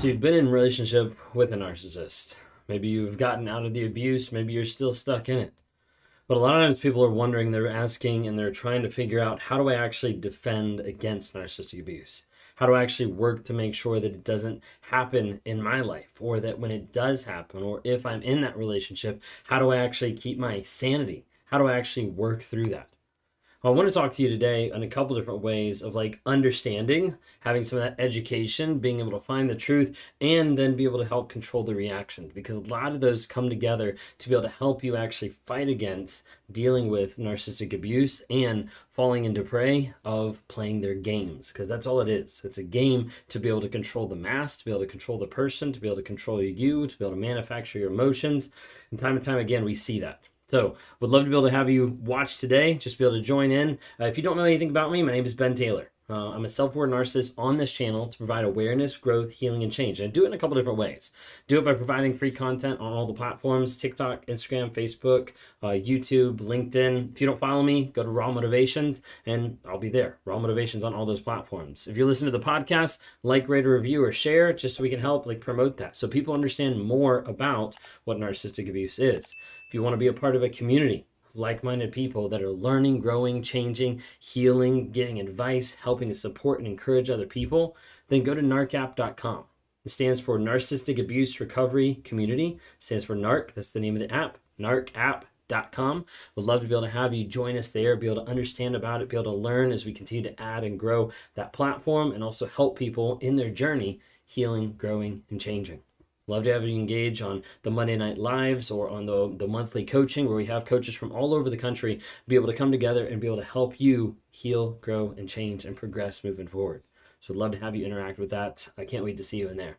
So you've been in relationship with a narcissist. Maybe you've gotten out of the abuse, maybe you're still stuck in it. But a lot of times people are wondering, they're asking, and they're trying to figure out how do I actually defend against narcissistic abuse? How do I actually work to make sure that it doesn't happen in my life? Or that when it does happen, or if I'm in that relationship, how do I actually keep my sanity? How do I actually work through that? I want to talk to you today on a couple different ways of like understanding, having some of that education, being able to find the truth, and then be able to help control the reaction. Because a lot of those come together to be able to help you actually fight against dealing with narcissistic abuse and falling into prey of playing their games. Because that's all it is. It's a game to be able to control the mass, to be able to control the person, to be able to control you, to be able to manufacture your emotions. And time and time again, we see that. So, would love to be able to have you watch today, just be able to join in. Uh, if you don't know anything about me, my name is Ben Taylor. Uh, I'm a self aware narcissist on this channel to provide awareness, growth, healing, and change. And I do it in a couple different ways. Do it by providing free content on all the platforms TikTok, Instagram, Facebook, uh, YouTube, LinkedIn. If you don't follow me, go to Raw Motivations and I'll be there. Raw Motivations on all those platforms. If you're listening to the podcast, like, rate, or review, or share just so we can help like promote that so people understand more about what narcissistic abuse is. If you want to be a part of a community, of like minded people that are learning, growing, changing, healing, getting advice, helping to support and encourage other people, then go to narcapp.com. It stands for Narcissistic Abuse Recovery Community. It stands for NARC. That's the name of the app, narcapp.com. Would love to be able to have you join us there, be able to understand about it, be able to learn as we continue to add and grow that platform, and also help people in their journey healing, growing, and changing. Love to have you engage on the Monday Night Lives or on the, the monthly coaching where we have coaches from all over the country be able to come together and be able to help you heal, grow, and change and progress moving forward. So I'd love to have you interact with that. I can't wait to see you in there.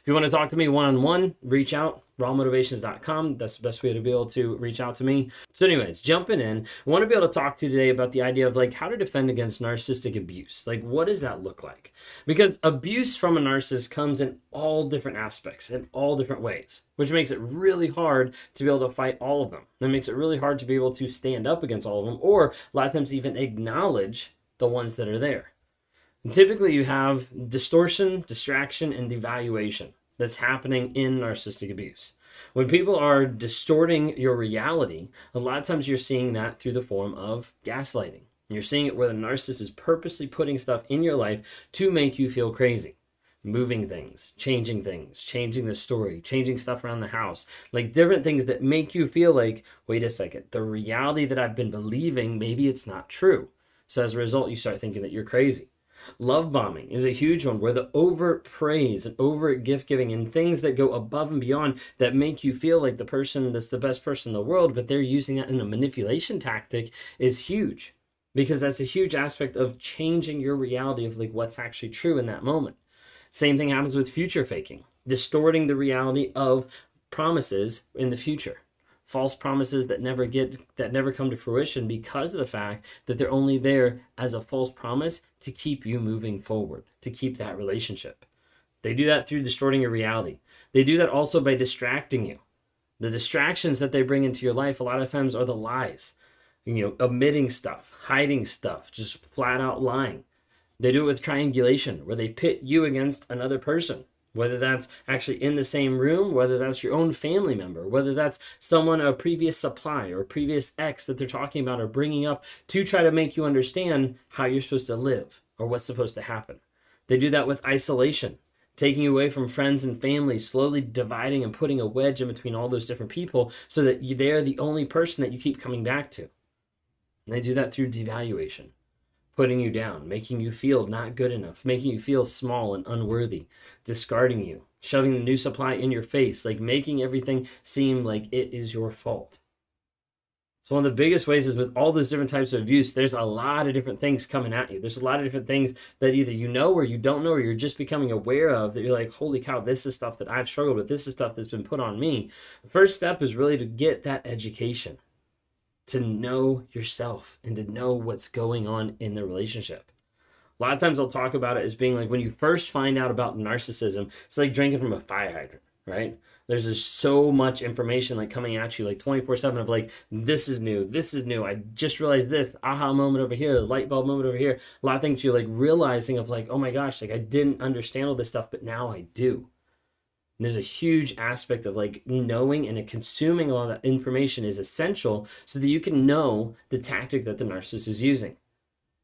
If you want to talk to me one on one, reach out, rawmotivations.com. That's the best way to be able to reach out to me. So, anyways, jumping in, I want to be able to talk to you today about the idea of like how to defend against narcissistic abuse. Like, what does that look like? Because abuse from a narcissist comes in all different aspects, in all different ways, which makes it really hard to be able to fight all of them. It makes it really hard to be able to stand up against all of them, or a lot of times even acknowledge the ones that are there. And typically, you have distortion, distraction, and devaluation that's happening in narcissistic abuse. When people are distorting your reality, a lot of times you're seeing that through the form of gaslighting. You're seeing it where the narcissist is purposely putting stuff in your life to make you feel crazy. Moving things, changing things, changing the story, changing stuff around the house, like different things that make you feel like, wait a second, the reality that I've been believing, maybe it's not true. So as a result, you start thinking that you're crazy. Love bombing is a huge one where the overt praise and overt gift giving and things that go above and beyond that make you feel like the person that's the best person in the world, but they're using that in a manipulation tactic is huge because that's a huge aspect of changing your reality of like what's actually true in that moment. Same thing happens with future faking, distorting the reality of promises in the future false promises that never get that never come to fruition because of the fact that they're only there as a false promise to keep you moving forward, to keep that relationship. They do that through distorting your reality. They do that also by distracting you. The distractions that they bring into your life a lot of times are the lies. You know, omitting stuff, hiding stuff, just flat out lying. They do it with triangulation, where they pit you against another person whether that's actually in the same room, whether that's your own family member, whether that's someone, a previous supplier or previous ex that they're talking about or bringing up to try to make you understand how you're supposed to live or what's supposed to happen. They do that with isolation, taking you away from friends and family, slowly dividing and putting a wedge in between all those different people so that they're the only person that you keep coming back to. And they do that through devaluation putting you down, making you feel not good enough, making you feel small and unworthy, discarding you, shoving the new supply in your face, like making everything seem like it is your fault. So one of the biggest ways is with all those different types of abuse, there's a lot of different things coming at you. There's a lot of different things that either you know or you don't know or you're just becoming aware of that you're like, holy cow, this is stuff that I've struggled with. This is stuff that's been put on me. The first step is really to get that education, to know yourself and to know what's going on in the relationship. A lot of times I'll talk about it as being like when you first find out about narcissism, it's like drinking from a fire hydrant, right? there's just so much information like coming at you like 24 7 of like this is new this is new i just realized this aha moment over here light bulb moment over here a lot of things you're like realizing of like oh my gosh like i didn't understand all this stuff but now i do and there's a huge aspect of like knowing and consuming all that information is essential so that you can know the tactic that the narcissist is using.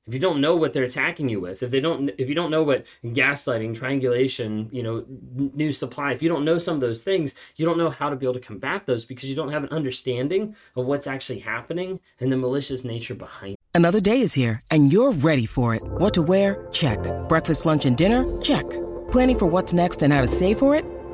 If you don't know what they're attacking you with if they don't if you don't know what gaslighting triangulation you know new supply if you don't know some of those things you don't know how to be able to combat those because you don't have an understanding of what's actually happening and the malicious nature behind It. another day is here and you're ready for it. What to wear? Check. Breakfast lunch and dinner? Check. Planning for what's next and how to save for it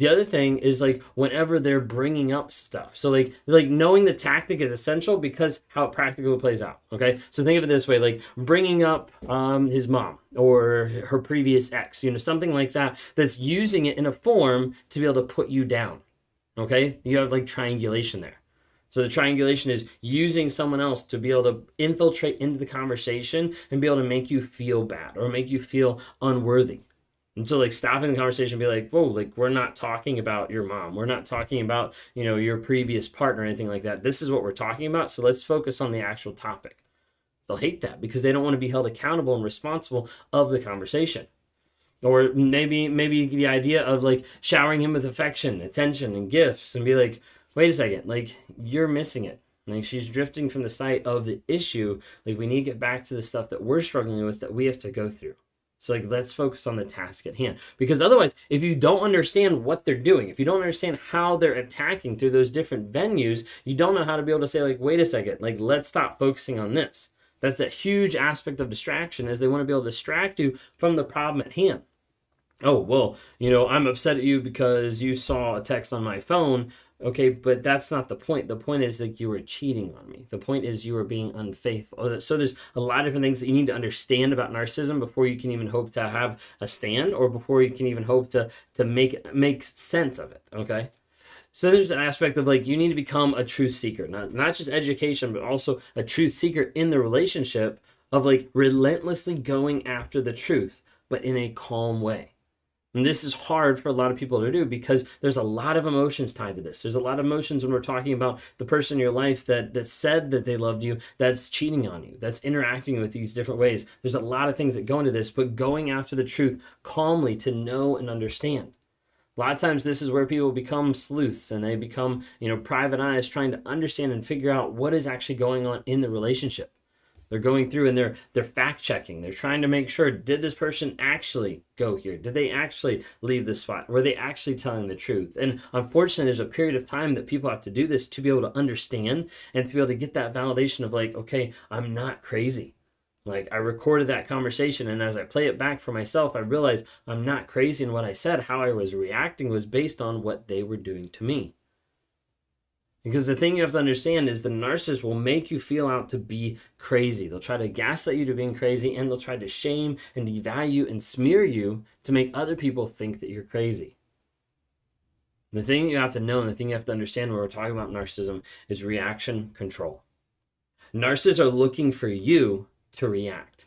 The other thing is like whenever they're bringing up stuff. So like like knowing the tactic is essential because how it practically plays out. Okay, so think of it this way: like bringing up um, his mom or her previous ex, you know, something like that. That's using it in a form to be able to put you down. Okay, you have like triangulation there. So the triangulation is using someone else to be able to infiltrate into the conversation and be able to make you feel bad or make you feel unworthy. And so like stopping the conversation be like, whoa, like we're not talking about your mom. We're not talking about, you know, your previous partner or anything like that. This is what we're talking about. So let's focus on the actual topic. They'll hate that because they don't want to be held accountable and responsible of the conversation. Or maybe maybe the idea of like showering him with affection, attention, and gifts and be like, wait a second, like you're missing it. Like she's drifting from the site of the issue. Like we need to get back to the stuff that we're struggling with that we have to go through. So like let's focus on the task at hand. Because otherwise, if you don't understand what they're doing, if you don't understand how they're attacking through those different venues, you don't know how to be able to say like wait a second, like let's stop focusing on this. That's that huge aspect of distraction is they want to be able to distract you from the problem at hand. Oh, well, you know, I'm upset at you because you saw a text on my phone. Okay, but that's not the point. The point is that you were cheating on me. The point is you were being unfaithful. Oh, so there's a lot of different things that you need to understand about narcissism before you can even hope to have a stand or before you can even hope to to make make sense of it. Okay. So there's an aspect of like you need to become a truth seeker, not not just education, but also a truth seeker in the relationship of like relentlessly going after the truth, but in a calm way. And this is hard for a lot of people to do because there's a lot of emotions tied to this. There's a lot of emotions when we're talking about the person in your life that that said that they loved you, that's cheating on you, that's interacting with these different ways. There's a lot of things that go into this, but going after the truth calmly to know and understand. A lot of times this is where people become sleuths and they become, you know, private eyes trying to understand and figure out what is actually going on in the relationship. They're going through and they're they're fact checking. They're trying to make sure did this person actually go here? Did they actually leave the spot? Were they actually telling the truth? And unfortunately, there's a period of time that people have to do this to be able to understand and to be able to get that validation of like, okay, I'm not crazy. Like I recorded that conversation, and as I play it back for myself, I realize I'm not crazy in what I said. How I was reacting was based on what they were doing to me. Because the thing you have to understand is the narcissist will make you feel out to be crazy. They'll try to gaslight you to being crazy and they'll try to shame and devalue and smear you to make other people think that you're crazy. The thing you have to know and the thing you have to understand when we're talking about narcissism is reaction control. Narcissists are looking for you to react.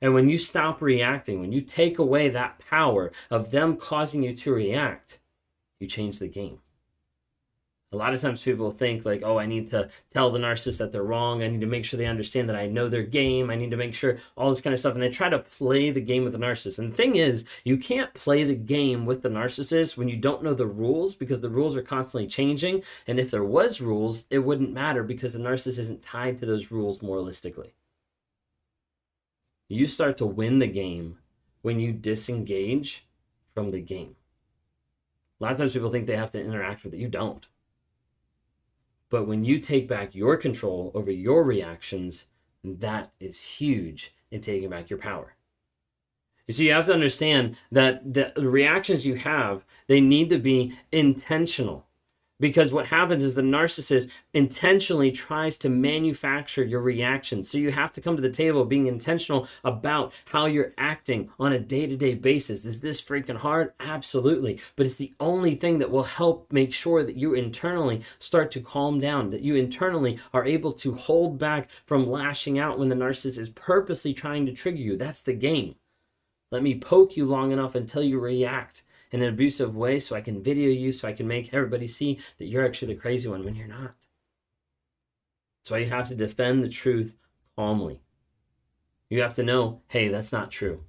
And when you stop reacting, when you take away that power of them causing you to react, you change the game a lot of times people think like oh i need to tell the narcissist that they're wrong i need to make sure they understand that i know their game i need to make sure all this kind of stuff and they try to play the game with the narcissist and the thing is you can't play the game with the narcissist when you don't know the rules because the rules are constantly changing and if there was rules it wouldn't matter because the narcissist isn't tied to those rules moralistically you start to win the game when you disengage from the game. A lot of times people think they have to interact with it. You don't. But when you take back your control over your reactions, that is huge in taking back your power. So you have to understand that the reactions you have, they need to be intentional because what happens is the narcissist intentionally tries to manufacture your reaction. So you have to come to the table being intentional about how you're acting on a day to day basis. Is this freaking hard? Absolutely. But it's the only thing that will help make sure that you internally start to calm down, that you internally are able to hold back from lashing out when the narcissist is purposely trying to trigger you. That's the game. Let me poke you long enough until you react in an abusive way so I can video you, so I can make everybody see that you're actually the crazy one when you're not. Why you have to defend the truth calmly. You have to know, hey, that's not true.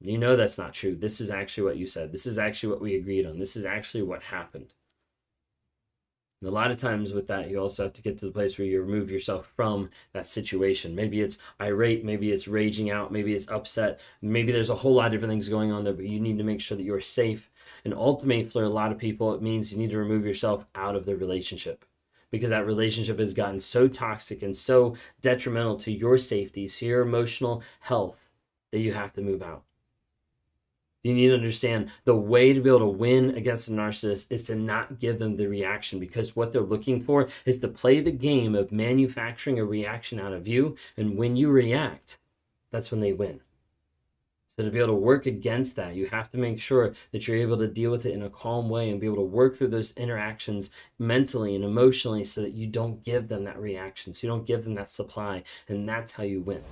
You know that's not true. This is actually what you said. This is actually what we agreed on. This is actually what happened. And a lot of times with that, you also have to get to the place where you remove yourself from that situation. Maybe it's irate, maybe it's raging out, maybe it's upset, maybe there's a whole lot of different things going on there, but you need to make sure that you're safe. And ultimately, for a lot of people, it means you need to remove yourself out of the relationship because that relationship has gotten so toxic and so detrimental to your safety, to your emotional health, that you have to move out. You need to understand the way to be able to win against a narcissist is to not give them the reaction because what they're looking for is to play the game of manufacturing a reaction out of you. And when you react, that's when they win. So to be able to work against that, you have to make sure that you're able to deal with it in a calm way and be able to work through those interactions mentally and emotionally so that you don't give them that reaction, so you don't give them that supply, and that's how you win.